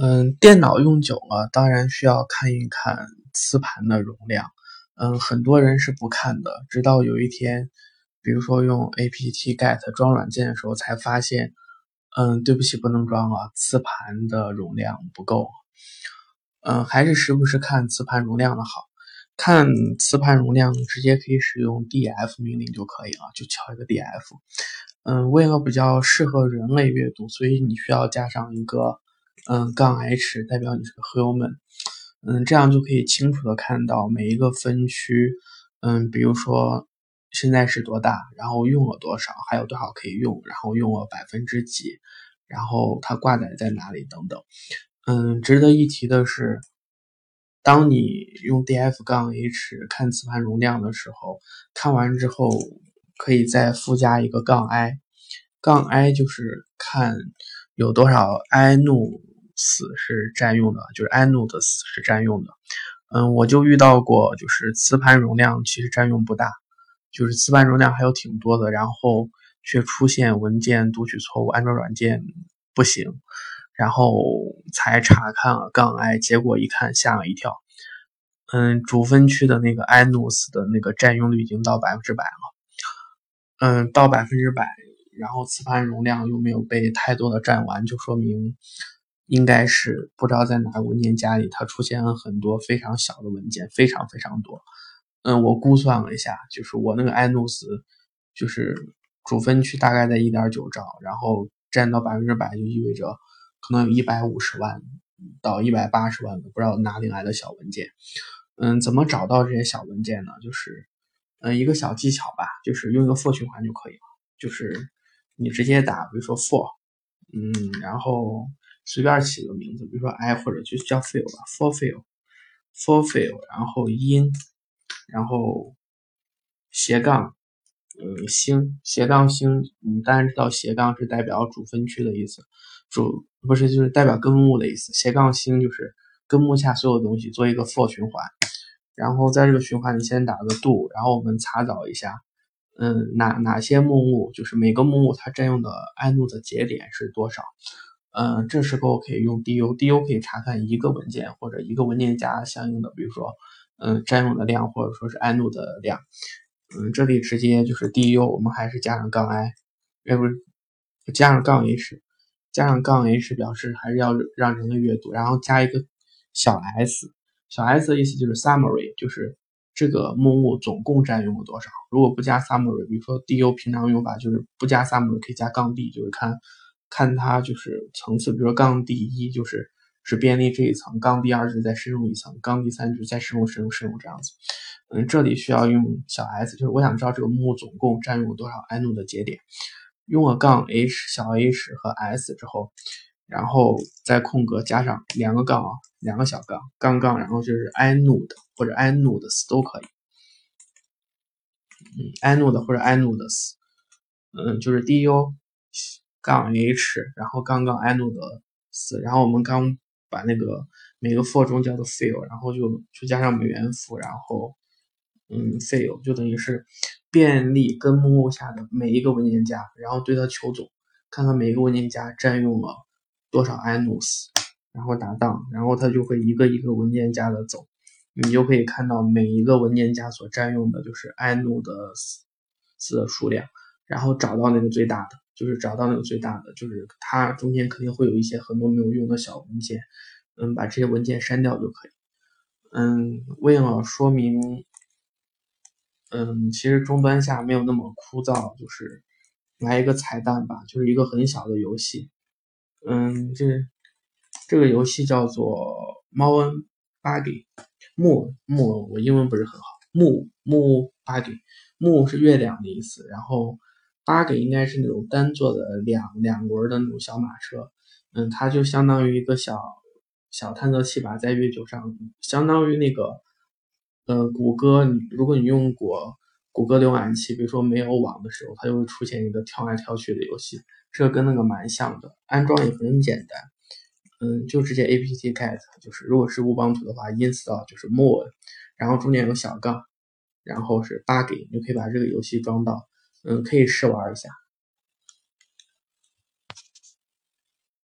嗯，电脑用久了，当然需要看一看磁盘的容量。嗯，很多人是不看的，直到有一天，比如说用 apt-get 装软件的时候，才发现，嗯，对不起，不能装了，磁盘的容量不够。嗯，还是时不时看磁盘容量的好。看磁盘容量，直接可以使用 df 命令就可以了，就敲一个 df。嗯，为了比较适合人类阅读，所以你需要加上一个。嗯，杠 h 代表你是个 human，嗯，这样就可以清楚的看到每一个分区，嗯，比如说现在是多大，然后用了多少，还有多少可以用，然后用了百分之几，然后它挂载在哪里等等。嗯，值得一提的是，当你用 df 杠 h 看磁盘容量的时候，看完之后可以再附加一个杠 i，杠 i 就是看有多少 i 怒。死是占用的，就是 iNode 的死是占用的。嗯，我就遇到过，就是磁盘容量其实占用不大，就是磁盘容量还有挺多的，然后却出现文件读取错误，安装软件不行，然后才查看了杠 i，结果一看吓了一跳。嗯，主分区的那个 iNode 的那个占用率已经到百分之百了。嗯，到百分之百，然后磁盘容量又没有被太多的占完，就说明。应该是不知道在哪个文件夹里，它出现了很多非常小的文件，非常非常多。嗯，我估算了一下，就是我那个 iNodes，就是主分区大概在一点九兆，然后占到百分之百，就意味着可能有一百五十万到一百八十万个不知道哪里来的小文件。嗯，怎么找到这些小文件呢？就是嗯一个小技巧吧，就是用一个 for 循环就可以了，就是你直接打，比如说 for，嗯，然后。随便起个名字，比如说 i 或者就叫 fill 吧，for fill，for fill，然后 in，然后斜杠，呃星斜杠星，你当然知道斜杠是代表主分区的意思，主不是就是代表根目的意思，斜杠星就是根目下所有东西做一个 for 循环，然后在这个循环里先打个 do，然后我们查找一下，嗯哪哪些目录就是每个目录它占用的 inode 节点是多少。嗯，这时候可以用 du，du 可以查看一个文件或者一个文件夹相应的，比如说，嗯，占用的量或者说是 inode 的量。嗯，这里直接就是 du，我们还是加上杠 i，哎不是，加上杠 h，加上杠 h 表示还是要让人类阅读，然后加一个小 s，小 s 的意思就是 summary，就是这个目录总共占用了多少。如果不加 summary，比如说 du 平常用法就是不加 summary，可以加杠 d，就是看。看它就是层次，比如说杠第一就是是便利这一层，杠第二就是再深入一层，杠第三就是再深入深入深入这样子。嗯，这里需要用小 s，就是我想知道这个目总共占用了多少 i n o 的节点。用了杠 h 小 h 和 s 之后，然后再空格加上两个杠啊，两个小杠，杠杠，然后就是 inode 或者 inodes 都可以。嗯，inode 或者 inodes，嗯，就是 du。杠 h，然后杠杠 inodes，然后我们刚把那个每个 for 中叫做 fill，然后就就加上美元符，然后嗯 fill 就等于是便利根目录下的每一个文件夹，然后对它求总，看看每一个文件夹占用了多少 inodes，然后打档，然后它就会一个一个文件夹的走，你就可以看到每一个文件夹所占用的就是 inodes 的数量，然后找到那个最大的。就是找到那个最大的，就是它中间肯定会有一些很多没有用的小文件，嗯，把这些文件删掉就可以。嗯，为了说明，嗯，其实终端下没有那么枯燥，就是来一个彩蛋吧，就是一个很小的游戏。嗯，这这个游戏叫做猫恩 buggy，木木，我英文不是很好，木木 buggy，木是月亮的意思，然后。八个应该是那种单座的两两轮的那种小马车，嗯，它就相当于一个小小探测器吧，在月球上，相当于那个，呃，谷歌，你如果你用过谷歌浏览器，比如说没有网的时候，它就会出现一个跳来跳去的游戏，这跟那个蛮像的，安装也很简单，嗯，就直接 apt-get，就是如果是乌邦图的话，install 就是 more，然后中间有小杠，然后是八给你就可以把这个游戏装到。嗯，可以试玩一下。